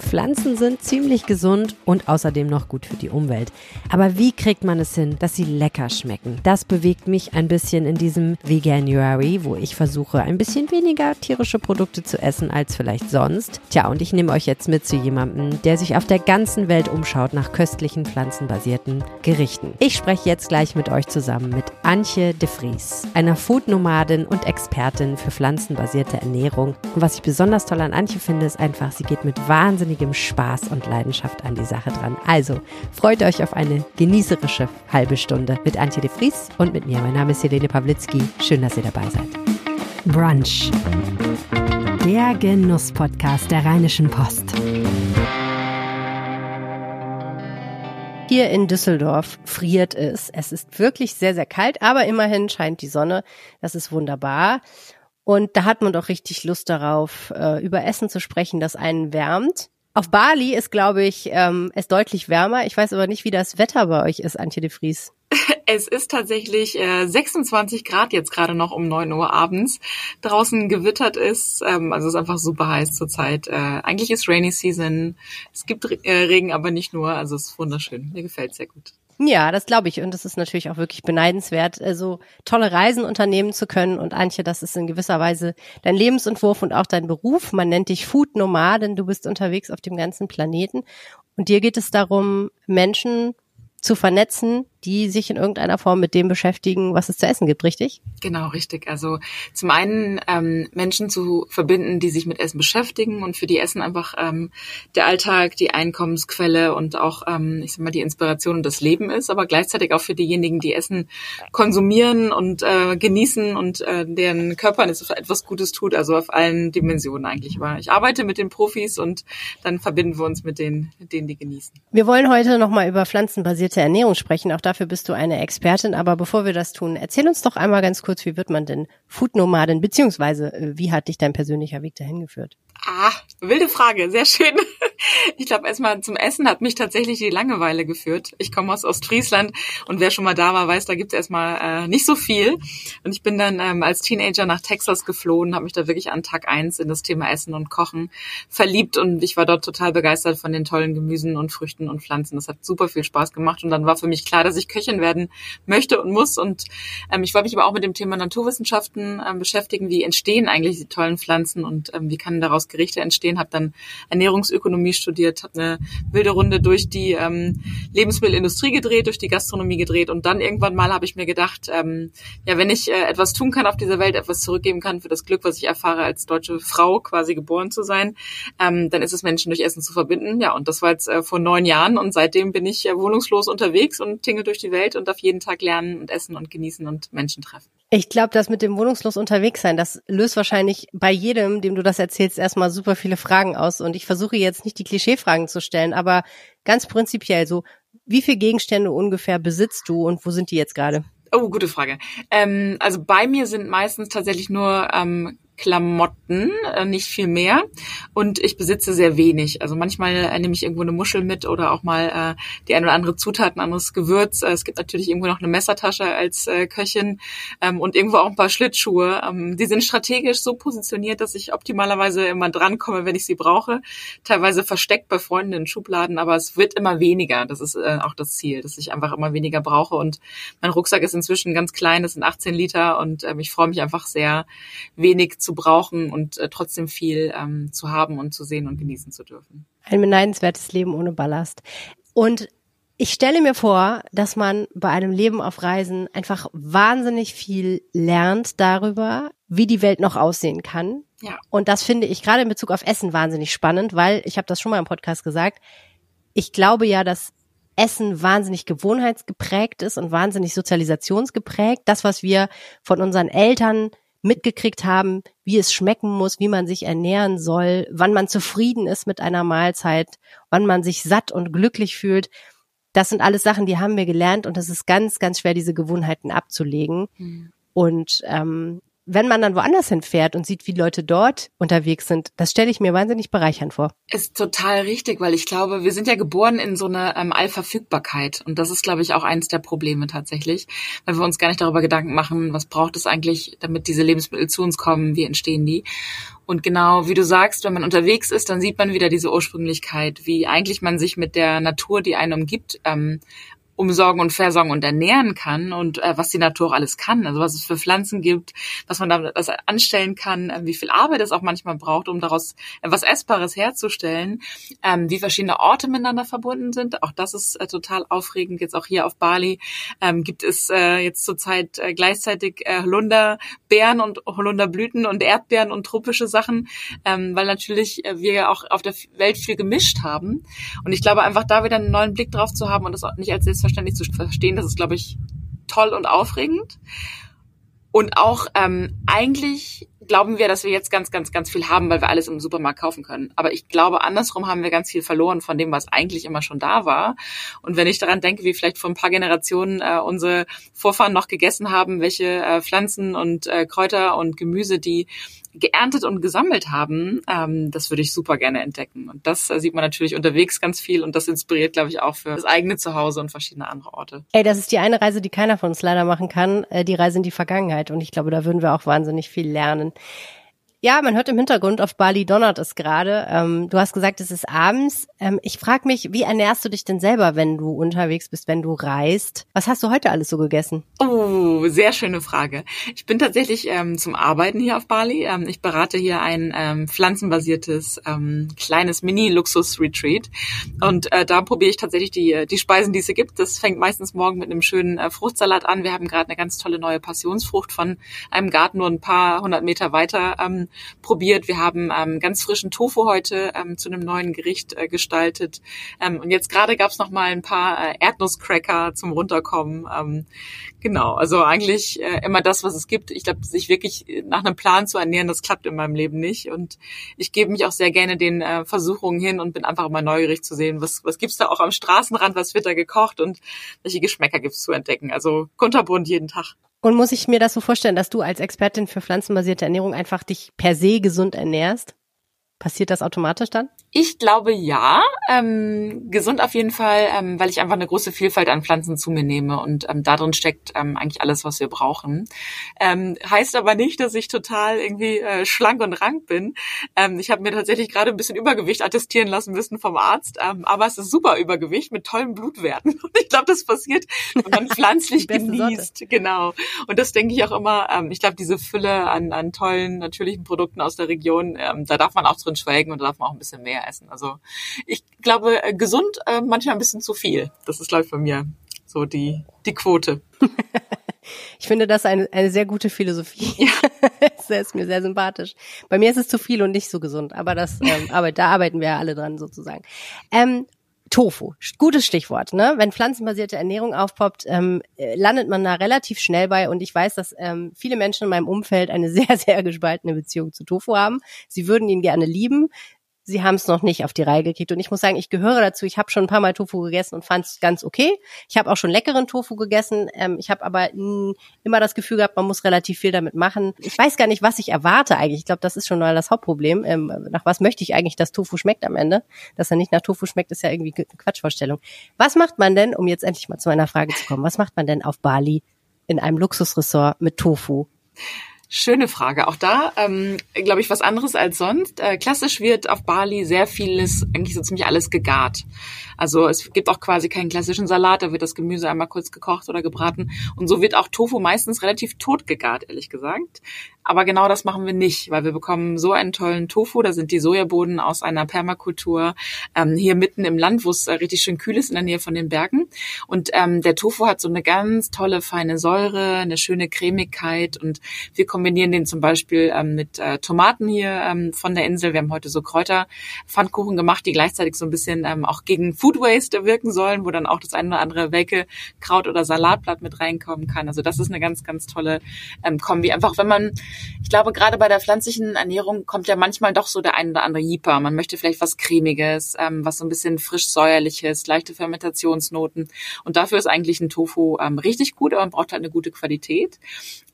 Pflanzen sind ziemlich gesund und außerdem noch gut für die Umwelt. Aber wie kriegt man es hin, dass sie lecker schmecken? Das bewegt mich ein bisschen in diesem Veganuary, wo ich versuche, ein bisschen weniger tierische Produkte zu essen als vielleicht sonst. Tja, und ich nehme euch jetzt mit zu jemandem, der sich auf der ganzen Welt umschaut nach köstlichen pflanzenbasierten Gerichten. Ich spreche jetzt gleich mit euch zusammen mit Antje de Vries, einer Foodnomadin und Expertin für pflanzenbasierte Ernährung. Und was ich besonders toll an Antje finde, ist einfach, sie geht mit wahnsinnigem Spaß und Leidenschaft an die Sache dran. Also freut euch auf eine genießerische halbe Stunde mit Antje de Vries und mit mir. Mein Name ist Helene Pawlitzki. Schön, dass ihr dabei seid. Brunch. Der Genuss-Podcast der Rheinischen Post. Hier in Düsseldorf friert es. Es ist wirklich sehr, sehr kalt, aber immerhin scheint die Sonne. Das ist wunderbar. Und da hat man doch richtig Lust darauf, äh, über Essen zu sprechen, das einen wärmt. Auf Bali ist, glaube ich, ähm, es deutlich wärmer. Ich weiß aber nicht, wie das Wetter bei euch ist, Antje de Vries. Es ist tatsächlich äh, 26 Grad jetzt gerade noch um 9 Uhr abends. Draußen gewittert ist, ähm, also es ist einfach super heiß zurzeit. Äh, eigentlich ist Rainy Season. Es gibt äh, Regen, aber nicht nur. Also es ist wunderschön. Mir gefällt sehr gut. Ja, das glaube ich. Und das ist natürlich auch wirklich beneidenswert, so also tolle Reisen unternehmen zu können. Und Antje, das ist in gewisser Weise dein Lebensentwurf und auch dein Beruf. Man nennt dich Food Nomaden. Du bist unterwegs auf dem ganzen Planeten. Und dir geht es darum, Menschen zu vernetzen, die sich in irgendeiner Form mit dem beschäftigen, was es zu essen gibt, richtig? Genau, richtig. Also zum einen ähm, Menschen zu verbinden, die sich mit Essen beschäftigen und für die Essen einfach ähm, der Alltag, die Einkommensquelle und auch, ähm, ich sag mal, die Inspiration und das Leben ist, aber gleichzeitig auch für diejenigen, die Essen konsumieren und äh, genießen und äh, deren Körpern es etwas Gutes tut, also auf allen Dimensionen eigentlich. Aber ich arbeite mit den Profis und dann verbinden wir uns mit denen, denen die genießen. Wir wollen heute nochmal über pflanzenbasierte Ernährung sprechen. Auch dafür bist du eine Expertin. Aber bevor wir das tun, erzähl uns doch einmal ganz kurz, wie wird man denn Foodnomadin, beziehungsweise äh, wie hat dich dein persönlicher Weg dahin geführt? Ah, wilde Frage, sehr schön. Ich glaube, erstmal zum Essen hat mich tatsächlich die Langeweile geführt. Ich komme aus Ostfriesland und wer schon mal da war, weiß, da gibt es erstmal äh, nicht so viel. Und ich bin dann ähm, als Teenager nach Texas geflohen, habe mich da wirklich an Tag eins in das Thema Essen und Kochen verliebt und ich war dort total begeistert von den tollen Gemüsen und Früchten und Pflanzen. Das hat super viel Spaß gemacht und dann war für mich klar, dass ich Köchin werden möchte und muss. Und ähm, ich wollte mich aber auch mit dem Thema Naturwissenschaften ähm, beschäftigen. Wie entstehen eigentlich die tollen Pflanzen und ähm, wie kann daraus Gerichte entstehen? Habe dann Ernährungsökonomie studiert, habe eine wilde Runde durch die ähm, Lebensmittelindustrie gedreht, durch die Gastronomie gedreht und dann irgendwann mal habe ich mir gedacht, ähm, ja, wenn ich äh, etwas tun kann auf dieser Welt, etwas zurückgeben kann für das Glück, was ich erfahre, als deutsche Frau quasi geboren zu sein, ähm, dann ist es Menschen durch Essen zu verbinden. Ja, und das war jetzt äh, vor neun Jahren und seitdem bin ich äh, wohnungslos unterwegs und tingle durch die Welt und darf jeden Tag lernen und essen und genießen und Menschen treffen. Ich glaube, das mit dem wohnungslos unterwegs sein, das löst wahrscheinlich bei jedem, dem du das erzählst, erstmal super viele Fragen aus. Und ich versuche jetzt nicht die Klischeefragen zu stellen, aber ganz prinzipiell so, wie viele Gegenstände ungefähr besitzt du und wo sind die jetzt gerade? Oh, gute Frage. Ähm, also bei mir sind meistens tatsächlich nur ähm, Klamotten, äh, nicht viel mehr. Und ich besitze sehr wenig. Also manchmal äh, nehme ich irgendwo eine Muschel mit oder auch mal äh, die eine oder andere Zutat, ein anderes Gewürz. Es gibt natürlich irgendwo noch eine Messertasche als Köchin ähm, und irgendwo auch ein paar Schlittschuhe. Ähm, die sind strategisch so positioniert, dass ich optimalerweise immer drankomme, wenn ich sie brauche. Teilweise versteckt bei Freunden in Schubladen, aber es wird immer weniger. Das ist auch das Ziel, dass ich einfach immer weniger brauche. Und mein Rucksack ist inzwischen ganz klein, das sind 18 Liter und ähm, ich freue mich einfach sehr, wenig zu zu brauchen und äh, trotzdem viel ähm, zu haben und zu sehen und genießen zu dürfen. Ein beneidenswertes Leben ohne Ballast. Und ich stelle mir vor, dass man bei einem Leben auf Reisen einfach wahnsinnig viel lernt darüber, wie die Welt noch aussehen kann. Ja. Und das finde ich gerade in Bezug auf Essen wahnsinnig spannend, weil ich habe das schon mal im Podcast gesagt. Ich glaube ja, dass Essen wahnsinnig gewohnheitsgeprägt ist und wahnsinnig sozialisationsgeprägt. Das, was wir von unseren Eltern mitgekriegt haben, wie es schmecken muss, wie man sich ernähren soll, wann man zufrieden ist mit einer Mahlzeit, wann man sich satt und glücklich fühlt. Das sind alles Sachen, die haben wir gelernt und es ist ganz, ganz schwer, diese Gewohnheiten abzulegen. Mhm. Und ähm, wenn man dann woanders hinfährt und sieht, wie Leute dort unterwegs sind, das stelle ich mir wahnsinnig bereichernd vor. Ist total richtig, weil ich glaube, wir sind ja geboren in so einer ähm, Allverfügbarkeit. Und das ist, glaube ich, auch eines der Probleme tatsächlich, weil wir uns gar nicht darüber Gedanken machen, was braucht es eigentlich, damit diese Lebensmittel zu uns kommen, wie entstehen die. Und genau, wie du sagst, wenn man unterwegs ist, dann sieht man wieder diese Ursprünglichkeit, wie eigentlich man sich mit der Natur, die einen umgibt, ähm, umsorgen und versorgen und ernähren kann und äh, was die Natur auch alles kann, also was es für Pflanzen gibt, was man damit das anstellen kann, äh, wie viel Arbeit es auch manchmal braucht, um daraus etwas Essbares herzustellen, ähm, wie verschiedene Orte miteinander verbunden sind. Auch das ist äh, total aufregend. Jetzt auch hier auf Bali ähm, gibt es äh, jetzt zurzeit äh, gleichzeitig äh, Holunderbeeren und Holunderblüten und Erdbeeren und tropische Sachen, ähm, weil natürlich äh, wir auch auf der Welt viel gemischt haben. Und ich glaube einfach da wieder einen neuen Blick drauf zu haben und das nicht als selbstverständlich selbstverständlich zu verstehen. Das ist, glaube ich, toll und aufregend. Und auch ähm, eigentlich glauben wir, dass wir jetzt ganz, ganz, ganz viel haben, weil wir alles im Supermarkt kaufen können. Aber ich glaube, andersrum haben wir ganz viel verloren von dem, was eigentlich immer schon da war. Und wenn ich daran denke, wie vielleicht vor ein paar Generationen äh, unsere Vorfahren noch gegessen haben, welche äh, Pflanzen und äh, Kräuter und Gemüse die geerntet und gesammelt haben, ähm, das würde ich super gerne entdecken. Und das äh, sieht man natürlich unterwegs ganz viel und das inspiriert, glaube ich, auch für das eigene Zuhause und verschiedene andere Orte. Ey, das ist die eine Reise, die keiner von uns leider machen kann, äh, die Reise in die Vergangenheit. Und ich glaube, da würden wir auch wahnsinnig viel lernen. Ja, man hört im Hintergrund, auf Bali donnert es gerade. Ähm, du hast gesagt, es ist abends. Ähm, ich frage mich, wie ernährst du dich denn selber, wenn du unterwegs bist, wenn du reist? Was hast du heute alles so gegessen? Oh, sehr schöne Frage. Ich bin tatsächlich ähm, zum Arbeiten hier auf Bali. Ähm, ich berate hier ein ähm, pflanzenbasiertes ähm, kleines Mini-Luxus-Retreat. Und äh, da probiere ich tatsächlich die, die Speisen, die es hier gibt. Das fängt meistens morgen mit einem schönen äh, Fruchtsalat an. Wir haben gerade eine ganz tolle neue Passionsfrucht von einem Garten nur ein paar hundert Meter weiter probiert. Wir haben ähm, ganz frischen Tofu heute ähm, zu einem neuen Gericht äh, gestaltet. Ähm, und jetzt gerade gab es noch mal ein paar äh, Erdnusscracker zum Runterkommen. Ähm, genau, also eigentlich äh, immer das, was es gibt. Ich glaube, sich wirklich nach einem Plan zu ernähren, das klappt in meinem Leben nicht. Und ich gebe mich auch sehr gerne den äh, Versuchungen hin und bin einfach immer neugierig zu sehen, was, was gibt's da auch am Straßenrand, was wird da gekocht und welche Geschmäcker gibt's zu entdecken. Also kunterbunt jeden Tag. Und muss ich mir das so vorstellen, dass du als Expertin für pflanzenbasierte Ernährung einfach dich per se gesund ernährst? Passiert das automatisch dann? Ich glaube ja. Ähm, gesund auf jeden Fall, ähm, weil ich einfach eine große Vielfalt an Pflanzen zu mir nehme und ähm, darin steckt ähm, eigentlich alles, was wir brauchen. Ähm, heißt aber nicht, dass ich total irgendwie äh, schlank und rank bin. Ähm, ich habe mir tatsächlich gerade ein bisschen Übergewicht attestieren lassen müssen vom Arzt, ähm, aber es ist super Übergewicht mit tollen Blutwerten. Und ich glaube, das passiert, wenn man pflanzlich genießt. Sorte. Genau. Und das denke ich auch immer. Ähm, ich glaube, diese Fülle an, an tollen natürlichen Produkten aus der Region, ähm, da darf man auch drin schwelgen und da darf man auch ein bisschen mehr essen. Also ich glaube, äh, gesund äh, manchmal ein bisschen zu viel. Das ist, glaube ich, bei mir so die, die Quote. Ich finde das eine, eine sehr gute Philosophie. Ja. das ist mir sehr sympathisch. Bei mir ist es zu viel und nicht so gesund, aber das, ähm, aber da arbeiten wir ja alle dran sozusagen. Ähm, Tofu, gutes Stichwort. Ne? Wenn pflanzenbasierte Ernährung aufpoppt, ähm, äh, landet man da relativ schnell bei. Und ich weiß, dass ähm, viele Menschen in meinem Umfeld eine sehr, sehr gespaltene Beziehung zu Tofu haben. Sie würden ihn gerne lieben sie haben es noch nicht auf die Reihe gekriegt. Und ich muss sagen, ich gehöre dazu. Ich habe schon ein paar Mal Tofu gegessen und fand es ganz okay. Ich habe auch schon leckeren Tofu gegessen. Ähm, ich habe aber mh, immer das Gefühl gehabt, man muss relativ viel damit machen. Ich weiß gar nicht, was ich erwarte eigentlich. Ich glaube, das ist schon mal das Hauptproblem. Ähm, nach was möchte ich eigentlich, dass Tofu schmeckt am Ende? Dass er nicht nach Tofu schmeckt, ist ja irgendwie eine Quatschvorstellung. Was macht man denn, um jetzt endlich mal zu meiner Frage zu kommen, was macht man denn auf Bali in einem Luxusressort mit Tofu? Schöne Frage. Auch da, ähm, glaube ich, was anderes als sonst. Äh, klassisch wird auf Bali sehr vieles, eigentlich so ziemlich alles gegart. Also es gibt auch quasi keinen klassischen Salat, da wird das Gemüse einmal kurz gekocht oder gebraten. Und so wird auch Tofu meistens relativ tot gegart, ehrlich gesagt. Aber genau das machen wir nicht, weil wir bekommen so einen tollen Tofu. Da sind die Sojaboden aus einer Permakultur ähm, hier mitten im Land, wo es äh, richtig schön kühl ist in der Nähe von den Bergen. Und ähm, der Tofu hat so eine ganz tolle feine Säure, eine schöne Cremigkeit. Und wir kombinieren den zum Beispiel ähm, mit äh, Tomaten hier ähm, von der Insel. Wir haben heute so Kräuterpfannkuchen gemacht, die gleichzeitig so ein bisschen ähm, auch gegen Food Waste wirken sollen, wo dann auch das eine oder andere welke Kraut oder Salatblatt mit reinkommen kann. Also das ist eine ganz, ganz tolle ähm, Kombi. Einfach wenn man ich glaube, gerade bei der pflanzlichen Ernährung kommt ja manchmal doch so der ein oder andere Jeeper. Man möchte vielleicht was Cremiges, ähm, was so ein bisschen frisch säuerliches, leichte Fermentationsnoten. Und dafür ist eigentlich ein Tofu ähm, richtig gut, aber man braucht halt eine gute Qualität.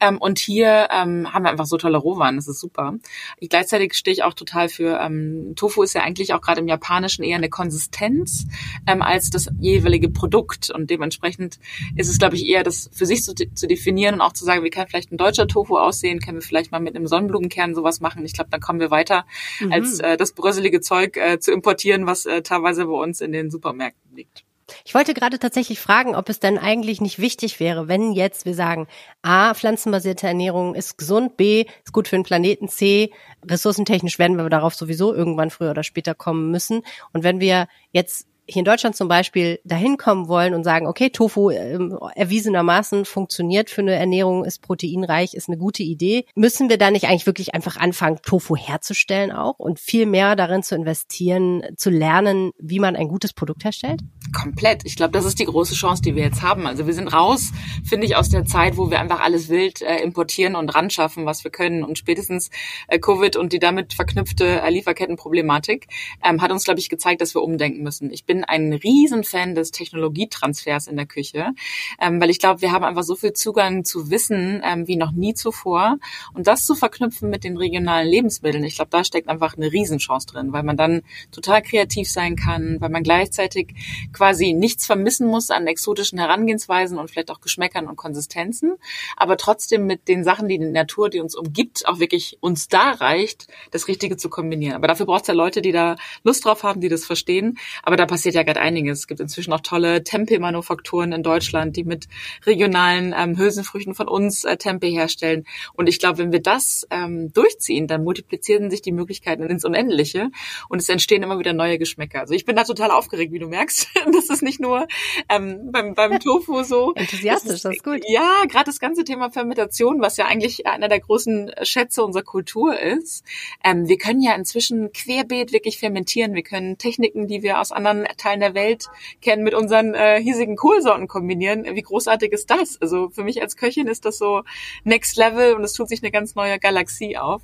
Ähm, und hier ähm, haben wir einfach so tolle Rohwaren. Das ist super. Ich, gleichzeitig stehe ich auch total für ähm, Tofu ist ja eigentlich auch gerade im Japanischen eher eine Konsistenz ähm, als das jeweilige Produkt und dementsprechend ist es, glaube ich, eher das für sich zu, zu definieren und auch zu sagen, wie kann vielleicht ein deutscher Tofu aussehen? Können wir vielleicht mal mit einem Sonnenblumenkern sowas machen? Ich glaube, dann kommen wir weiter, mhm. als äh, das bröselige Zeug äh, zu importieren, was äh, teilweise bei uns in den Supermärkten liegt. Ich wollte gerade tatsächlich fragen, ob es denn eigentlich nicht wichtig wäre, wenn jetzt wir sagen, A, pflanzenbasierte Ernährung ist gesund, B, ist gut für den Planeten, C, ressourcentechnisch werden wir darauf sowieso irgendwann früher oder später kommen müssen. Und wenn wir jetzt hier in Deutschland zum Beispiel dahin kommen wollen und sagen, okay, Tofu äh, erwiesenermaßen funktioniert für eine Ernährung, ist proteinreich, ist eine gute Idee, müssen wir da nicht eigentlich wirklich einfach anfangen, Tofu herzustellen auch und viel mehr darin zu investieren, zu lernen, wie man ein gutes Produkt herstellt? Komplett. Ich glaube, das ist die große Chance, die wir jetzt haben. Also wir sind raus, finde ich, aus der Zeit, wo wir einfach alles wild äh, importieren und ran schaffen, was wir können. Und spätestens äh, Covid und die damit verknüpfte äh, Lieferkettenproblematik ähm, hat uns, glaube ich, gezeigt, dass wir umdenken müssen. Ich bin bin ein Riesenfan des Technologietransfers in der Küche, ähm, weil ich glaube, wir haben einfach so viel Zugang zu Wissen ähm, wie noch nie zuvor. Und das zu verknüpfen mit den regionalen Lebensmitteln, ich glaube, da steckt einfach eine Riesenchance drin, weil man dann total kreativ sein kann, weil man gleichzeitig quasi nichts vermissen muss an exotischen Herangehensweisen und vielleicht auch Geschmäckern und Konsistenzen, aber trotzdem mit den Sachen, die die Natur, die uns umgibt, auch wirklich uns da reicht, das Richtige zu kombinieren. Aber dafür braucht es ja Leute, die da Lust drauf haben, die das verstehen. Aber da passiert passiert ja gerade einiges. Es gibt inzwischen auch tolle Tempelmanufakturen in Deutschland, die mit regionalen ähm, Hülsenfrüchten von uns äh, Tempel herstellen. Und ich glaube, wenn wir das ähm, durchziehen, dann multiplizieren sich die Möglichkeiten ins Unendliche und es entstehen immer wieder neue Geschmäcker. Also ich bin da total aufgeregt, wie du merkst. das ist nicht nur ähm, beim, beim Tofu so. Enthusiastisch, das ist, das ist gut. Ja, gerade das ganze Thema Fermentation, was ja eigentlich einer der großen Schätze unserer Kultur ist. Ähm, wir können ja inzwischen querbeet wirklich fermentieren. Wir können Techniken, die wir aus anderen Teilen der Welt kennen, mit unseren äh, hiesigen Kohlsorten kombinieren. Wie großartig ist das? Also für mich als Köchin ist das so Next Level und es tut sich eine ganz neue Galaxie auf.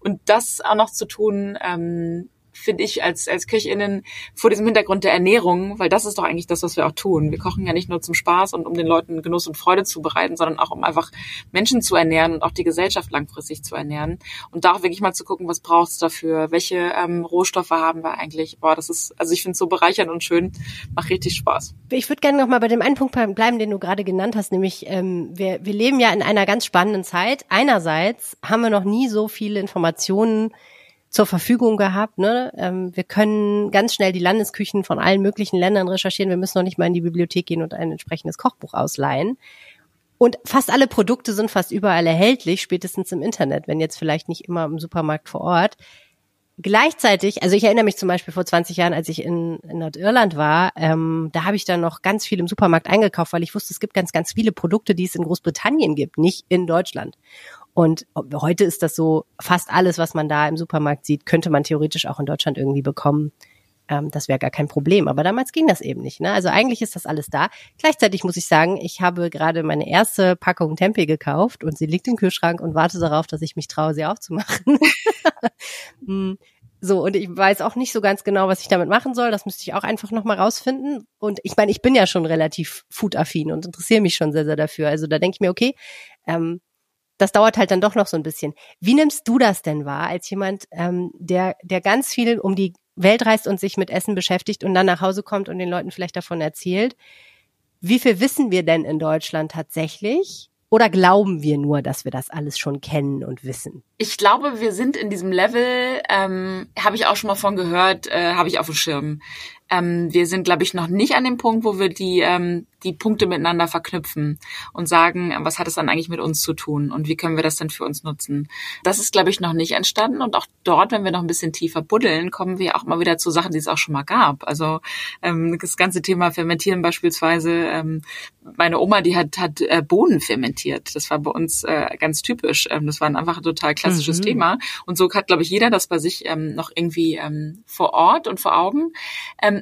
Und das auch noch zu tun, ähm, finde ich, als, als Köchinnen vor diesem Hintergrund der Ernährung, weil das ist doch eigentlich das, was wir auch tun. Wir kochen ja nicht nur zum Spaß und um den Leuten Genuss und Freude zu bereiten, sondern auch um einfach Menschen zu ernähren und auch die Gesellschaft langfristig zu ernähren. Und da auch wirklich mal zu gucken, was braucht's dafür, welche ähm, Rohstoffe haben wir eigentlich. Boah, das ist, also ich finde es so bereichernd und schön, macht richtig Spaß. Ich würde gerne noch mal bei dem einen Punkt bleiben, den du gerade genannt hast, nämlich ähm, wir, wir leben ja in einer ganz spannenden Zeit. Einerseits haben wir noch nie so viele Informationen zur Verfügung gehabt. Ne? Ähm, wir können ganz schnell die Landesküchen von allen möglichen Ländern recherchieren. Wir müssen noch nicht mal in die Bibliothek gehen und ein entsprechendes Kochbuch ausleihen. Und fast alle Produkte sind fast überall erhältlich, spätestens im Internet, wenn jetzt vielleicht nicht immer im Supermarkt vor Ort. Gleichzeitig, also ich erinnere mich zum Beispiel vor 20 Jahren, als ich in, in Nordirland war, ähm, da habe ich dann noch ganz viel im Supermarkt eingekauft, weil ich wusste, es gibt ganz, ganz viele Produkte, die es in Großbritannien gibt, nicht in Deutschland. Und heute ist das so, fast alles, was man da im Supermarkt sieht, könnte man theoretisch auch in Deutschland irgendwie bekommen. Ähm, das wäre gar kein Problem. Aber damals ging das eben nicht. Ne? Also eigentlich ist das alles da. Gleichzeitig muss ich sagen, ich habe gerade meine erste Packung Tempeh gekauft und sie liegt im Kühlschrank und warte darauf, dass ich mich traue, sie aufzumachen. Hm. So, und ich weiß auch nicht so ganz genau, was ich damit machen soll. Das müsste ich auch einfach nochmal rausfinden. Und ich meine, ich bin ja schon relativ foodaffin und interessiere mich schon sehr, sehr dafür. Also da denke ich mir, okay, ähm, das dauert halt dann doch noch so ein bisschen. Wie nimmst du das denn wahr, als jemand, ähm, der, der ganz viel um die Welt reist und sich mit Essen beschäftigt und dann nach Hause kommt und den Leuten vielleicht davon erzählt? Wie viel wissen wir denn in Deutschland tatsächlich? Oder glauben wir nur, dass wir das alles schon kennen und wissen? Ich glaube, wir sind in diesem Level, ähm, habe ich auch schon mal von gehört, äh, habe ich auf dem Schirm. Ähm, wir sind, glaube ich, noch nicht an dem Punkt, wo wir die, ähm, die Punkte miteinander verknüpfen und sagen, was hat es dann eigentlich mit uns zu tun und wie können wir das denn für uns nutzen. Das ist, glaube ich, noch nicht entstanden und auch dort, wenn wir noch ein bisschen tiefer buddeln, kommen wir auch mal wieder zu Sachen, die es auch schon mal gab. Also ähm, das ganze Thema Fermentieren beispielsweise. Ähm, meine Oma, die hat, hat äh, Bohnen fermentiert. Das war bei uns äh, ganz typisch. Ähm, das war ein einfach ein total klassisches mhm. Thema. Und so hat, glaube ich, jeder das bei sich ähm, noch irgendwie ähm, vor Ort und vor Augen. Ähm,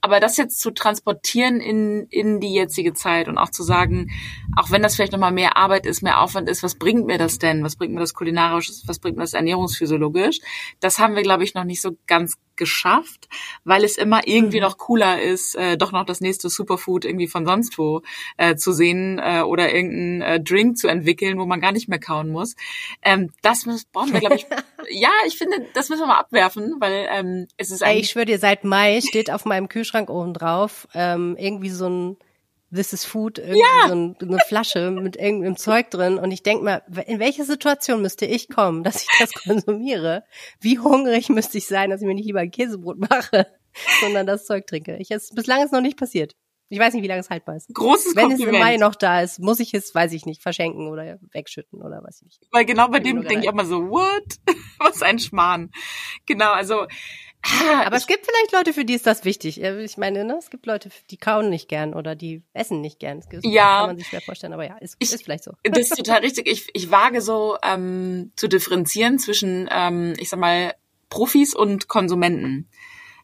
aber das jetzt zu transportieren in, in die jetzige Zeit und auch zu sagen, auch wenn das vielleicht nochmal mehr Arbeit ist, mehr Aufwand ist, was bringt mir das denn? Was bringt mir das kulinarisch? Was bringt mir das ernährungsphysiologisch? Das haben wir, glaube ich, noch nicht so ganz geschafft, weil es immer irgendwie Mhm. noch cooler ist, äh, doch noch das nächste Superfood irgendwie von sonst wo äh, zu sehen äh, oder irgendeinen äh, Drink zu entwickeln, wo man gar nicht mehr kauen muss. Ähm, das müssen, brauchen wir, glaube ich. ja, ich finde, das müssen wir mal abwerfen, weil ähm, es ist Ey, ein ich schwöre dir, seit Mai steht auf meinem Kühlschrank oben drauf ähm, irgendwie so ein This is Food, irgendwie so ein, eine Flasche mit irgendeinem Zeug drin. Und ich denk mal, in welche Situation müsste ich kommen, dass ich das konsumiere? Wie hungrig müsste ich sein, dass ich mir nicht lieber ein Käsebrot mache, sondern das Zeug trinke? Ich, es, bislang ist noch nicht passiert. Ich weiß nicht, wie lange es haltbar ist. großes Wenn es Kompliment. im Mai noch da ist, muss ich es, weiß ich nicht, verschenken oder wegschütten oder was ich nicht. Weil genau bei dem denke ich auch mal so, what? Was ein Schmarrn. Genau, also ah, Aber es gibt vielleicht Leute, für die ist das wichtig. Ich meine, ne, es gibt Leute, die kauen nicht gern oder die essen nicht gern. Das Ja. kann man sich schwer vorstellen, aber ja, ist, Ich- ist vielleicht so. Das ist total richtig. Ich, ich wage so ähm, zu differenzieren zwischen, ähm, ich sag mal, Profis und Konsumenten.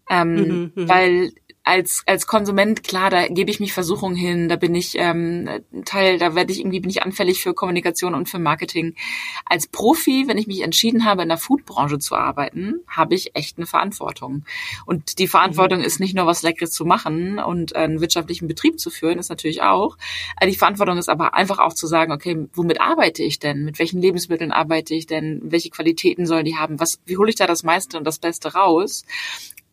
Ähm, Mhm, mhm. Weil als als Konsument klar, da gebe ich mich Versuchung hin, da bin ich ähm, Teil, da werde ich irgendwie bin ich anfällig für Kommunikation und für Marketing. Als Profi, wenn ich mich entschieden habe, in der Foodbranche zu arbeiten, habe ich echt eine Verantwortung. Und die Verantwortung ist nicht nur was Leckeres zu machen und einen wirtschaftlichen Betrieb zu führen, ist natürlich auch. Äh, Die Verantwortung ist aber einfach auch zu sagen, okay, womit arbeite ich denn? Mit welchen Lebensmitteln arbeite ich denn? Welche Qualitäten sollen die haben? Was, wie hole ich da das meiste und das Beste raus?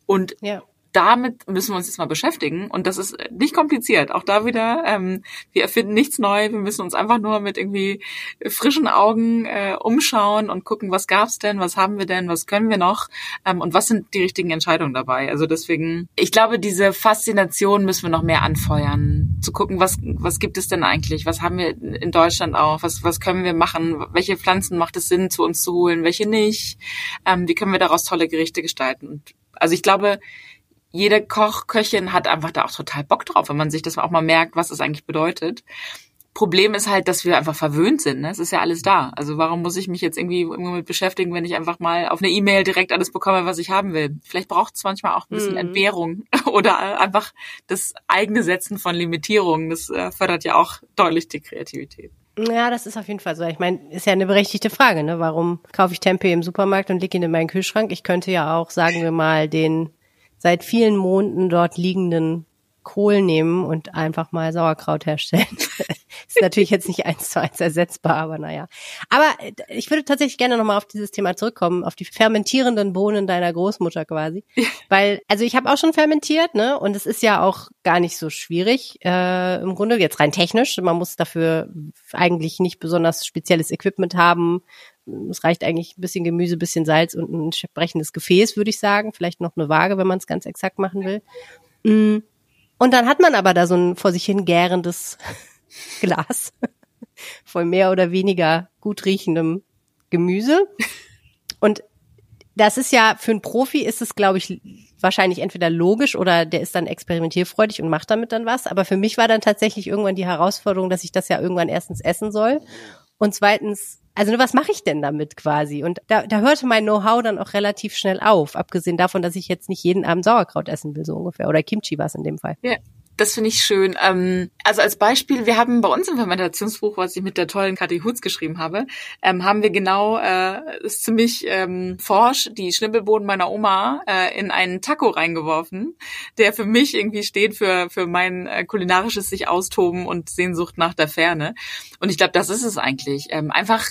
Und Ja. Damit müssen wir uns jetzt mal beschäftigen. Und das ist nicht kompliziert. Auch da wieder, ähm, wir erfinden nichts neu. Wir müssen uns einfach nur mit irgendwie frischen Augen äh, umschauen und gucken, was gab's denn, was haben wir denn, was können wir noch ähm, und was sind die richtigen Entscheidungen dabei. Also deswegen, ich glaube, diese Faszination müssen wir noch mehr anfeuern. Zu gucken, was, was gibt es denn eigentlich? Was haben wir in Deutschland auch? Was, was können wir machen? Welche Pflanzen macht es Sinn, zu uns zu holen? Welche nicht? Ähm, wie können wir daraus tolle Gerichte gestalten? Und also ich glaube, jede Koch, Köchin hat einfach da auch total Bock drauf, wenn man sich das auch mal merkt, was das eigentlich bedeutet. Problem ist halt, dass wir einfach verwöhnt sind. Ne? Es ist ja alles da. Also warum muss ich mich jetzt irgendwie irgendwo mit beschäftigen, wenn ich einfach mal auf eine E-Mail direkt alles bekomme, was ich haben will? Vielleicht braucht es manchmal auch ein bisschen Mhm. Entbehrung oder einfach das eigene Setzen von Limitierungen. Das äh, fördert ja auch deutlich die Kreativität. Ja, das ist auf jeden Fall so. Ich meine, ist ja eine berechtigte Frage, ne? Warum kaufe ich Tempeh im Supermarkt und lege ihn in meinen Kühlschrank? Ich könnte ja auch, sagen wir mal, den seit vielen Monaten dort liegenden Kohl nehmen und einfach mal Sauerkraut herstellen. ist natürlich jetzt nicht eins zu eins ersetzbar, aber naja. Aber äh, ich würde tatsächlich gerne nochmal auf dieses Thema zurückkommen, auf die fermentierenden Bohnen deiner Großmutter quasi. Weil, also ich habe auch schon fermentiert, ne? Und es ist ja auch gar nicht so schwierig, äh, im Grunde, jetzt rein technisch. Man muss dafür eigentlich nicht besonders spezielles Equipment haben. Es reicht eigentlich ein bisschen Gemüse, ein bisschen Salz und ein entsprechendes Gefäß, würde ich sagen. Vielleicht noch eine Waage, wenn man es ganz exakt machen will. Mm. Und dann hat man aber da so ein vor sich hin gärendes Glas voll mehr oder weniger gut riechendem Gemüse. Und das ist ja für einen Profi ist es, glaube ich, wahrscheinlich entweder logisch oder der ist dann experimentierfreudig und macht damit dann was. Aber für mich war dann tatsächlich irgendwann die Herausforderung, dass ich das ja irgendwann erstens essen soll und zweitens, also was mache ich denn damit quasi? Und da, da hörte mein Know-how dann auch relativ schnell auf, abgesehen davon, dass ich jetzt nicht jeden Abend Sauerkraut essen will, so ungefähr. Oder Kimchi war es in dem Fall. Ja. Das finde ich schön. Ähm, also als Beispiel, wir haben bei uns im Fermentationsbuch, was ich mit der tollen Kathi Hutz geschrieben habe, ähm, haben wir genau, äh, ist ziemlich ähm, forsch, die Schnibbelbohnen meiner Oma äh, in einen Taco reingeworfen, der für mich irgendwie steht für, für mein äh, kulinarisches sich austoben und Sehnsucht nach der Ferne. Und ich glaube, das ist es eigentlich. Ähm, einfach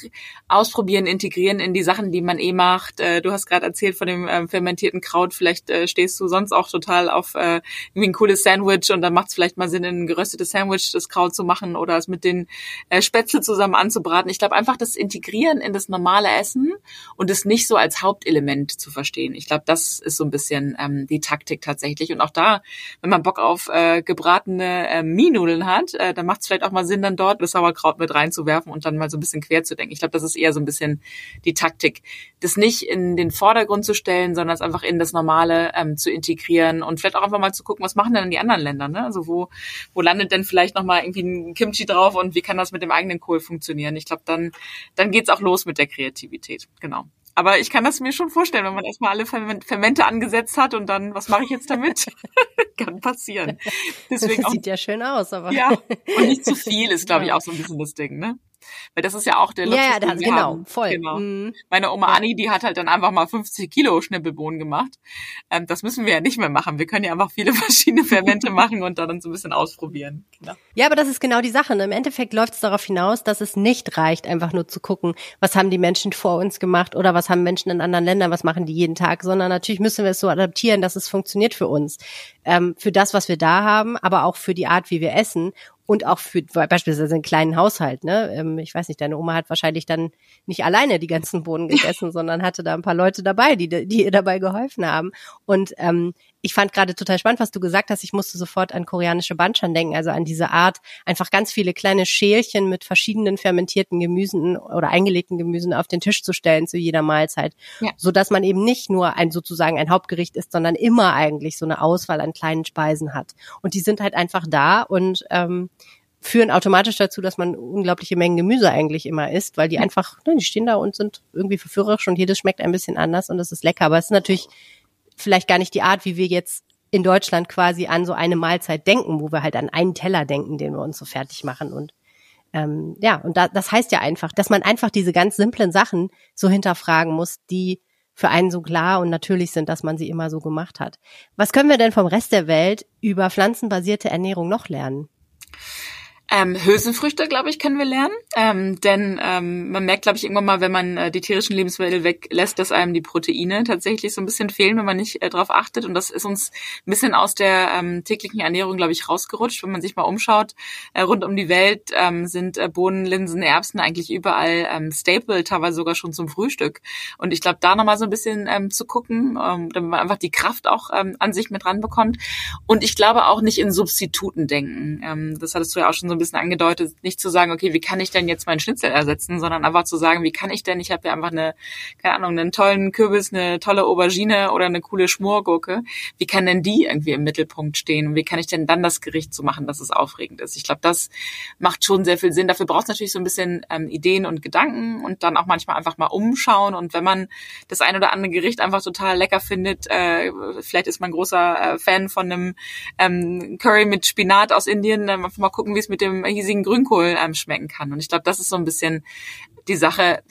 ausprobieren, integrieren in die Sachen, die man eh macht. Äh, du hast gerade erzählt von dem äh, fermentierten Kraut. Vielleicht äh, stehst du sonst auch total auf äh, irgendwie ein cooles Sandwich und dann macht es vielleicht mal Sinn, in ein geröstetes Sandwich das Kraut zu machen oder es mit den äh, Spätzle zusammen anzubraten. Ich glaube einfach das Integrieren in das normale Essen und es nicht so als Hauptelement zu verstehen. Ich glaube, das ist so ein bisschen ähm, die Taktik tatsächlich. Und auch da, wenn man Bock auf äh, gebratene äh, Mienudeln hat, äh, dann macht es vielleicht auch mal Sinn, dann dort das Sauerkraut mit reinzuwerfen und dann mal so ein bisschen quer zu denken. Ich glaube, das ist eher so ein bisschen die Taktik, das nicht in den Vordergrund zu stellen, sondern es einfach in das Normale ähm, zu integrieren und vielleicht auch einfach mal zu gucken, was machen denn die anderen Länder, ne? Also wo, wo landet denn vielleicht nochmal irgendwie ein Kimchi drauf und wie kann das mit dem eigenen Kohl funktionieren? Ich glaube, dann, dann geht's auch los mit der Kreativität. Genau. Aber ich kann das mir schon vorstellen, wenn man erstmal alle Ferment- Fermente angesetzt hat und dann, was mache ich jetzt damit? kann passieren. Deswegen auch, Sieht ja schön aus, aber. ja. Und nicht zu viel ist, glaube ich, auch so ein bisschen das Ding, ne? Weil das ist ja auch der Luxus, ja, ja, das, genau, haben. voll. Genau. Mhm. Meine Oma ja. Anni, die hat halt dann einfach mal 50 Kilo Schnippelbohnen gemacht. Ähm, das müssen wir ja nicht mehr machen. Wir können ja einfach viele verschiedene Fermente machen und dann so ein bisschen ausprobieren. Genau. Ja, aber das ist genau die Sache. Ne? Im Endeffekt läuft es darauf hinaus, dass es nicht reicht, einfach nur zu gucken, was haben die Menschen vor uns gemacht oder was haben Menschen in anderen Ländern, was machen die jeden Tag, sondern natürlich müssen wir es so adaptieren, dass es funktioniert für uns. Ähm, für das, was wir da haben, aber auch für die Art, wie wir essen und auch für beispielsweise einen kleinen Haushalt. Ne? Ähm, ich weiß nicht, deine Oma hat wahrscheinlich dann nicht alleine die ganzen Bohnen gegessen, sondern hatte da ein paar Leute dabei, die, die ihr dabei geholfen haben. Und ähm, ich fand gerade total spannend, was du gesagt hast. Ich musste sofort an koreanische Banchan denken, also an diese Art, einfach ganz viele kleine Schälchen mit verschiedenen fermentierten Gemüsen oder eingelegten Gemüsen auf den Tisch zu stellen zu jeder Mahlzeit, ja. so dass man eben nicht nur ein sozusagen ein Hauptgericht ist, sondern immer eigentlich so eine Auswahl an kleinen Speisen hat. Und die sind halt einfach da und ähm, führen automatisch dazu, dass man unglaubliche Mengen Gemüse eigentlich immer isst, weil die einfach, ne, die stehen da und sind irgendwie verführerisch und jedes schmeckt ein bisschen anders und es ist lecker. Aber es ist natürlich vielleicht gar nicht die Art, wie wir jetzt in Deutschland quasi an so eine Mahlzeit denken, wo wir halt an einen Teller denken, den wir uns so fertig machen und ähm, ja, und da, das heißt ja einfach, dass man einfach diese ganz simplen Sachen so hinterfragen muss, die für einen so klar und natürlich sind, dass man sie immer so gemacht hat. Was können wir denn vom Rest der Welt über pflanzenbasierte Ernährung noch lernen? Ähm, Hülsenfrüchte, glaube ich, können wir lernen. Ähm, denn ähm, man merkt, glaube ich, irgendwann mal, wenn man äh, die tierischen Lebensmittel weglässt, dass einem die Proteine tatsächlich so ein bisschen fehlen, wenn man nicht äh, darauf achtet. Und das ist uns ein bisschen aus der ähm, täglichen Ernährung, glaube ich, rausgerutscht. Wenn man sich mal umschaut, äh, rund um die Welt ähm, sind äh, Bohnen, Linsen, Erbsen eigentlich überall ähm, Staple, teilweise sogar schon zum Frühstück. Und ich glaube, da nochmal so ein bisschen ähm, zu gucken, ähm, damit man einfach die Kraft auch ähm, an sich mit ranbekommt. Und ich glaube auch nicht in Substituten denken. Ähm, das hattest du ja auch schon so ein bisschen angedeutet, nicht zu sagen, okay, wie kann ich denn jetzt meinen Schnitzel ersetzen, sondern einfach zu sagen, wie kann ich denn, ich habe ja einfach eine, keine Ahnung, einen tollen Kürbis, eine tolle Aubergine oder eine coole Schmorgurke, wie kann denn die irgendwie im Mittelpunkt stehen und wie kann ich denn dann das Gericht so machen, dass es aufregend ist? Ich glaube, das macht schon sehr viel Sinn. Dafür braucht es natürlich so ein bisschen ähm, Ideen und Gedanken und dann auch manchmal einfach mal umschauen und wenn man das ein oder andere Gericht einfach total lecker findet, äh, vielleicht ist man großer äh, Fan von einem ähm, Curry mit Spinat aus Indien, dann einfach mal gucken, wie es mit dem dem hiesigen Grünkohl ähm, schmecken kann. Und ich glaube, das ist so ein bisschen die Sache.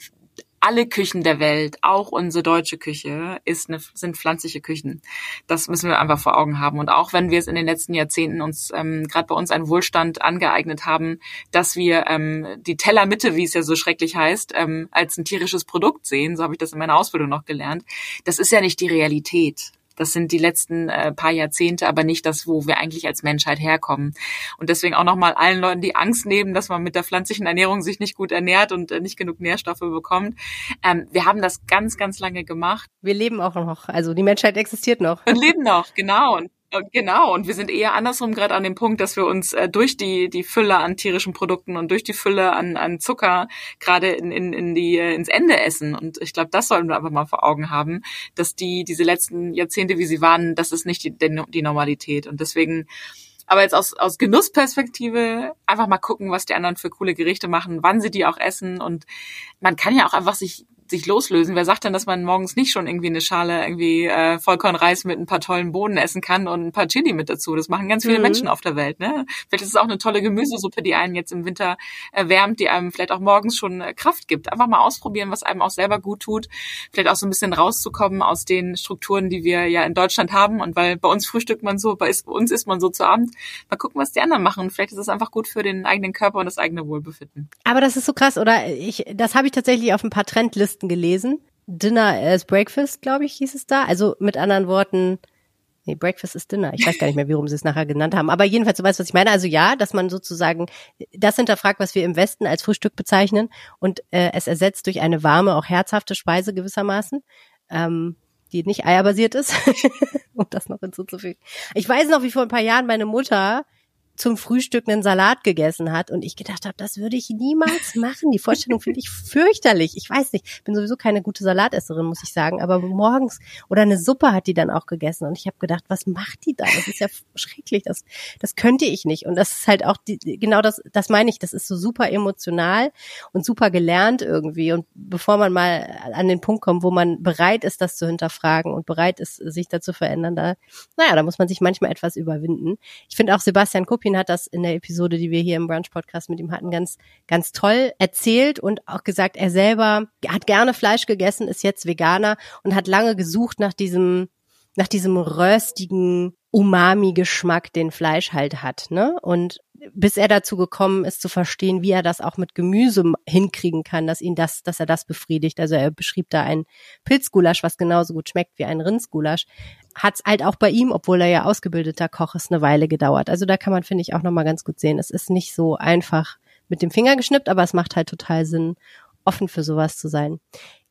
Alle Küchen der Welt, auch unsere deutsche Küche, ist eine, sind pflanzliche Küchen. Das müssen wir einfach vor Augen haben. Und auch wenn wir es in den letzten Jahrzehnten uns ähm, gerade bei uns einen Wohlstand angeeignet haben, dass wir ähm, die Tellermitte, wie es ja so schrecklich heißt, ähm, als ein tierisches Produkt sehen, so habe ich das in meiner Ausbildung noch gelernt. Das ist ja nicht die Realität. Das sind die letzten äh, paar Jahrzehnte, aber nicht das, wo wir eigentlich als Menschheit herkommen. Und deswegen auch nochmal allen Leuten, die Angst nehmen, dass man mit der pflanzlichen Ernährung sich nicht gut ernährt und äh, nicht genug Nährstoffe bekommt. Ähm, wir haben das ganz, ganz lange gemacht. Wir leben auch noch. Also die Menschheit existiert noch. Und leben noch, genau. Und Genau, und wir sind eher andersrum gerade an dem Punkt, dass wir uns äh, durch die, die Fülle an tierischen Produkten und durch die Fülle an, an Zucker gerade in, in, in die, äh, ins Ende essen. Und ich glaube, das sollten wir einfach mal vor Augen haben, dass die, diese letzten Jahrzehnte, wie sie waren, das ist nicht die, die Normalität. Und deswegen aber jetzt aus, aus Genussperspektive einfach mal gucken, was die anderen für coole Gerichte machen, wann sie die auch essen. Und man kann ja auch einfach sich sich loslösen. Wer sagt denn, dass man morgens nicht schon irgendwie eine Schale irgendwie äh, Vollkornreis mit ein paar tollen Bohnen essen kann und ein paar Chili mit dazu? Das machen ganz viele mhm. Menschen auf der Welt. Ne? Vielleicht ist es auch eine tolle Gemüsesuppe, die einen jetzt im Winter erwärmt, die einem vielleicht auch morgens schon äh, Kraft gibt. Einfach mal ausprobieren, was einem auch selber gut tut. Vielleicht auch so ein bisschen rauszukommen aus den Strukturen, die wir ja in Deutschland haben. Und weil bei uns frühstückt man so, bei uns isst man so zu Abend. Mal gucken, was die anderen machen. Vielleicht ist es einfach gut für den eigenen Körper und das eigene Wohlbefinden. Aber das ist so krass, oder? Ich, das habe ich tatsächlich auf ein paar Trendlisten Listen gelesen. Dinner as Breakfast, glaube ich, hieß es da. Also mit anderen Worten, nee, Breakfast ist Dinner. Ich weiß gar nicht mehr, warum sie es nachher genannt haben. Aber jedenfalls, du weißt, was ich meine. Also ja, dass man sozusagen das hinterfragt, was wir im Westen als Frühstück bezeichnen und äh, es ersetzt durch eine warme, auch herzhafte Speise gewissermaßen. Ähm, die nicht eierbasiert ist, um das noch hinzuzufügen. Ich weiß noch, wie vor ein paar Jahren meine Mutter zum Frühstück einen Salat gegessen hat und ich gedacht habe, das würde ich niemals machen. Die Vorstellung finde ich fürchterlich. Ich weiß nicht, bin sowieso keine gute Salatesserin, muss ich sagen, aber morgens oder eine Suppe hat die dann auch gegessen und ich habe gedacht, was macht die da? Das ist ja schrecklich, das das könnte ich nicht und das ist halt auch die, genau das das meine ich, das ist so super emotional und super gelernt irgendwie und bevor man mal an den Punkt kommt, wo man bereit ist, das zu hinterfragen und bereit ist, sich dazu verändern, da naja, da muss man sich manchmal etwas überwinden. Ich finde auch Sebastian Kupp Rupin hat das in der Episode, die wir hier im Brunch Podcast mit ihm hatten, ganz, ganz toll erzählt und auch gesagt, er selber hat gerne Fleisch gegessen, ist jetzt Veganer und hat lange gesucht nach diesem, nach diesem röstigen Umami-Geschmack, den Fleisch halt hat, ne? Und bis er dazu gekommen ist zu verstehen, wie er das auch mit Gemüse hinkriegen kann, dass ihn das, dass er das befriedigt. Also er beschrieb da ein Pilzgulasch, was genauso gut schmeckt wie ein Rindsgulasch. Hat es halt auch bei ihm, obwohl er ja ausgebildeter Koch ist, eine Weile gedauert. Also da kann man, finde ich, auch nochmal ganz gut sehen. Es ist nicht so einfach mit dem Finger geschnippt, aber es macht halt total Sinn, offen für sowas zu sein.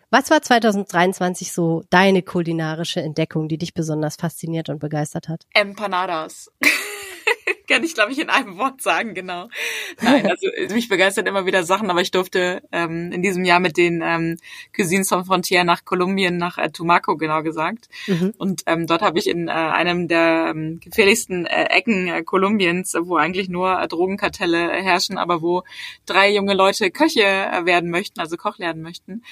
Was war 2023 so deine kulinarische Entdeckung, die dich besonders fasziniert und begeistert hat? Empanadas. Kann ich, glaube ich, in einem Wort sagen, genau. Nein, also mich begeistern immer wieder Sachen, aber ich durfte ähm, in diesem Jahr mit den ähm, Cuisines von Frontier nach Kolumbien, nach äh, Tumaco genau gesagt. Mhm. Und ähm, dort habe ich in äh, einem der ähm, gefährlichsten äh, Ecken äh, Kolumbiens, wo eigentlich nur äh, Drogenkartelle herrschen, aber wo drei junge Leute Köche äh, werden möchten, also Koch lernen möchten,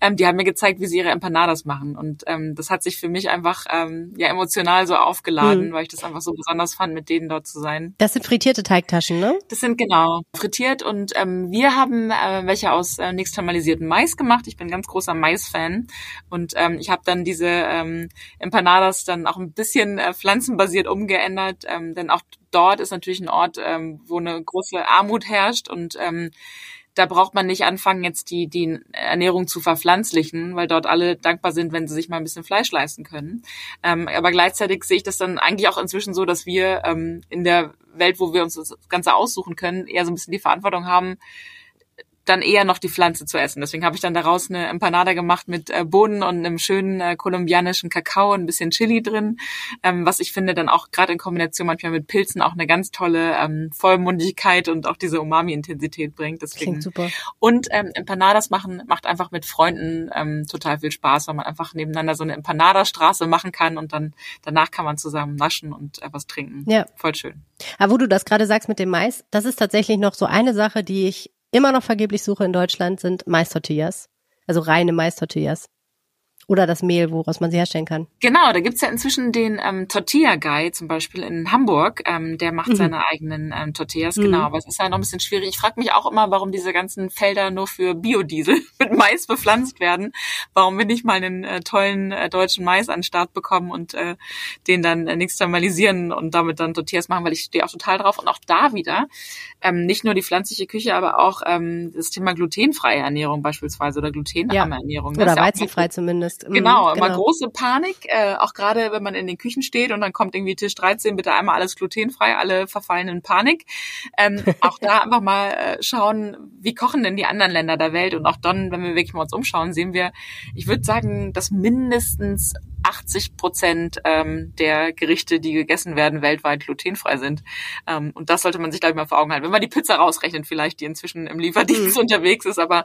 ähm, die haben mir gezeigt, wie sie ihre Empanadas machen. Und ähm, das hat sich für mich einfach ähm, ja emotional so aufgeladen, hm. weil ich das einfach so besonders fand, mit denen dort zu sein. Das sind frittierte Teigtaschen, ne? Das sind genau frittiert und ähm, wir haben äh, welche aus äh, nixtamalisierten Mais gemacht. Ich bin ein ganz großer Mais-Fan und ähm, ich habe dann diese ähm, Empanadas dann auch ein bisschen äh, pflanzenbasiert umgeändert, ähm, denn auch dort ist natürlich ein Ort, ähm, wo eine große Armut herrscht und ähm, da braucht man nicht anfangen, jetzt die, die Ernährung zu verpflanzlichen, weil dort alle dankbar sind, wenn sie sich mal ein bisschen Fleisch leisten können. Ähm, aber gleichzeitig sehe ich das dann eigentlich auch inzwischen so, dass wir ähm, in der Welt, wo wir uns das Ganze aussuchen können, eher so ein bisschen die Verantwortung haben, dann eher noch die Pflanze zu essen. Deswegen habe ich dann daraus eine Empanada gemacht mit äh, Bohnen und einem schönen äh, kolumbianischen Kakao und ein bisschen Chili drin, ähm, was ich finde dann auch gerade in Kombination manchmal mit Pilzen auch eine ganz tolle ähm, Vollmundigkeit und auch diese Umami-Intensität bringt. Deswegen. Klingt super. Und ähm, Empanadas machen macht einfach mit Freunden ähm, total viel Spaß, weil man einfach nebeneinander so eine Empanada-Straße machen kann und dann danach kann man zusammen naschen und äh, was trinken. Ja. Voll schön. Aber wo du das gerade sagst mit dem Mais, das ist tatsächlich noch so eine Sache, die ich immer noch vergeblich suche in Deutschland, sind Mais-Tortillas. Also reine Mais-Tortillas. Oder das Mehl, woraus man sie herstellen kann. Genau, da gibt's ja inzwischen den ähm, Tortilla Guy zum Beispiel in Hamburg. Ähm, der macht mhm. seine eigenen ähm, Tortillas, mhm. genau. Aber es ist ja noch ein bisschen schwierig. Ich frage mich auch immer, warum diese ganzen Felder nur für Biodiesel mit Mais bepflanzt werden. Warum wir nicht mal einen äh, tollen äh, deutschen Mais an den Start bekommen und äh, den dann äh, nixtamalisieren und damit dann Tortillas machen, weil ich stehe auch total drauf. Und auch da wieder, ähm, nicht nur die pflanzliche Küche, aber auch ähm, das Thema glutenfreie Ernährung beispielsweise oder glutenarme ja. Ernährung. Oder weizenfrei zumindest ist. Mhm, genau, immer genau. große Panik, äh, auch gerade wenn man in den Küchen steht und dann kommt irgendwie Tisch 13, bitte einmal alles glutenfrei, alle verfallen in Panik. Ähm, auch da einfach mal äh, schauen, wie kochen denn die anderen Länder der Welt und auch dann, wenn wir wirklich mal uns umschauen, sehen wir, ich würde sagen, dass mindestens 80 Prozent ähm, der Gerichte, die gegessen werden, weltweit glutenfrei sind. Ähm, und das sollte man sich, glaube ich, mal vor Augen halten. Wenn man die Pizza rausrechnet, vielleicht, die inzwischen im Lieferdienst mhm. unterwegs ist, aber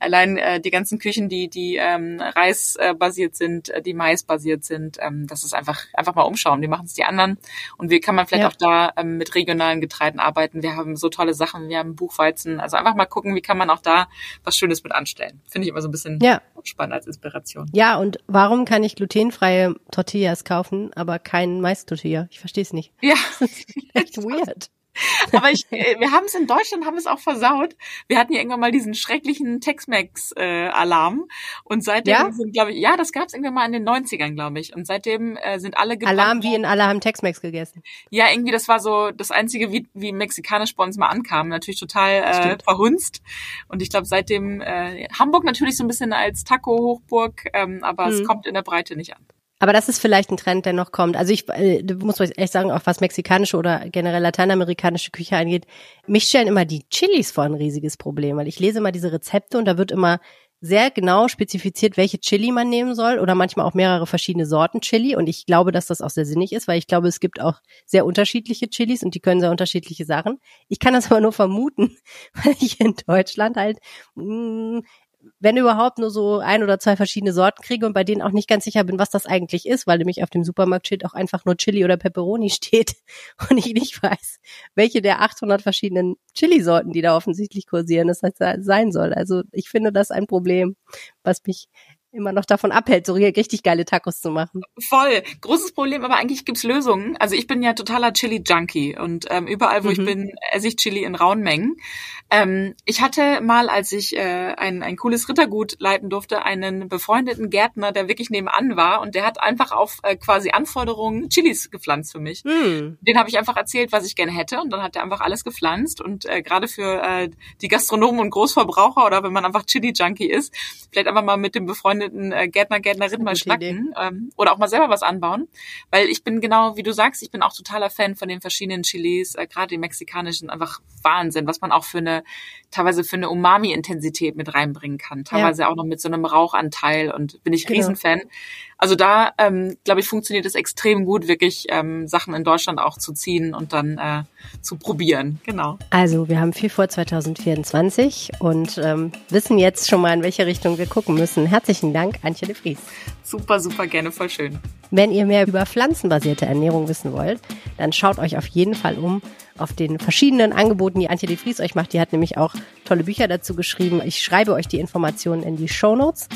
allein äh, die ganzen Küchen, die, die ähm, Reis äh, basiert sind, äh, die Mais basiert sind, ähm, das ist einfach, einfach mal umschauen. Wie machen es die anderen? Und wie kann man vielleicht ja. auch da ähm, mit regionalen Getreiden arbeiten? Wir haben so tolle Sachen, wir haben Buchweizen. Also einfach mal gucken, wie kann man auch da was Schönes mit anstellen. Finde ich immer so ein bisschen ja. spannend als Inspiration. Ja, und warum kann ich glutenfrei glutenfreie Tortillas kaufen, aber kein Mais-Tortilla. Ich verstehe es nicht. Ja. echt weird. Aber ich, äh, wir haben es in Deutschland, haben es auch versaut. Wir hatten ja irgendwann mal diesen schrecklichen Tex-Mex-Alarm. Und seitdem ja? sind, glaube ich, ja, das gab es irgendwann mal in den 90ern, glaube ich. Und seitdem äh, sind alle Alarm wie in alle haben Tex-Mex gegessen. Ja, irgendwie, das war so das Einzige, wie, wie mexikanisch bei uns mal ankam. Natürlich total äh, verhunzt. Und ich glaube, seitdem äh, Hamburg natürlich so ein bisschen als Taco-Hochburg, ähm, aber hm. es kommt in der Breite nicht an. Aber das ist vielleicht ein Trend, der noch kommt. Also ich äh, muss echt sagen, auch was mexikanische oder generell lateinamerikanische Küche angeht, mich stellen immer die Chilis vor ein riesiges Problem, weil ich lese immer diese Rezepte und da wird immer sehr genau spezifiziert, welche Chili man nehmen soll oder manchmal auch mehrere verschiedene Sorten Chili. Und ich glaube, dass das auch sehr sinnig ist, weil ich glaube, es gibt auch sehr unterschiedliche Chilis und die können sehr unterschiedliche Sachen. Ich kann das aber nur vermuten, weil ich in Deutschland halt mh, mm, wenn überhaupt nur so ein oder zwei verschiedene Sorten kriege und bei denen auch nicht ganz sicher bin, was das eigentlich ist, weil nämlich auf dem Supermarktschild auch einfach nur Chili oder Pepperoni steht und ich nicht weiß, welche der 800 verschiedenen Chili-Sorten, die da offensichtlich kursieren, das heißt, sein soll. Also ich finde das ein Problem, was mich immer noch davon abhält, so richtig geile Tacos zu machen. Voll. Großes Problem, aber eigentlich gibt's Lösungen. Also ich bin ja totaler Chili-Junkie und ähm, überall, wo mhm. ich bin, esse ich Chili in rauen Mengen. Ähm, ich hatte mal, als ich äh, ein, ein cooles Rittergut leiten durfte, einen befreundeten Gärtner, der wirklich nebenan war und der hat einfach auf äh, quasi Anforderungen Chilis gepflanzt für mich. Mhm. Den habe ich einfach erzählt, was ich gerne hätte und dann hat er einfach alles gepflanzt und äh, gerade für äh, die Gastronomen und Großverbraucher oder wenn man einfach Chili-Junkie ist, vielleicht einfach mal mit dem befreundeten befreundeten äh, Gärtner, Gärtnerin mal schnacken ähm, oder auch mal selber was anbauen. Weil ich bin genau, wie du sagst, ich bin auch totaler Fan von den verschiedenen Chilis, äh, gerade die mexikanischen, einfach Wahnsinn, was man auch für eine, teilweise für eine Umami-Intensität mit reinbringen kann. Teilweise ja. auch noch mit so einem Rauchanteil und bin ich genau. Riesenfan. Also da, ähm, glaube ich, funktioniert es extrem gut, wirklich ähm, Sachen in Deutschland auch zu ziehen und dann äh, zu probieren. Genau. Also wir haben viel vor 2024 und ähm, wissen jetzt schon mal, in welche Richtung wir gucken müssen. Herzlichen Dank, Antje de Vries. Super, super gerne, voll schön. Wenn ihr mehr über pflanzenbasierte Ernährung wissen wollt, dann schaut euch auf jeden Fall um auf den verschiedenen Angeboten, die Antje de Vries euch macht. Die hat nämlich auch tolle Bücher dazu geschrieben. Ich schreibe euch die Informationen in die Show Notes.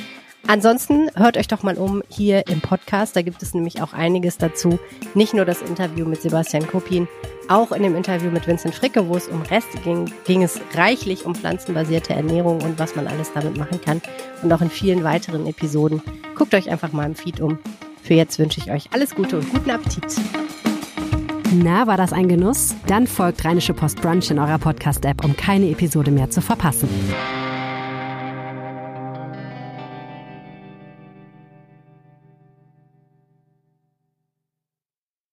Ansonsten hört euch doch mal um hier im Podcast. Da gibt es nämlich auch einiges dazu. Nicht nur das Interview mit Sebastian Kopin, auch in dem Interview mit Vincent Fricke, wo es um Reste ging, ging es reichlich um pflanzenbasierte Ernährung und was man alles damit machen kann. Und auch in vielen weiteren Episoden. Guckt euch einfach mal im Feed um. Für jetzt wünsche ich euch alles Gute und guten Appetit. Na, war das ein Genuss? Dann folgt Rheinische Post Brunch in eurer Podcast-App, um keine Episode mehr zu verpassen.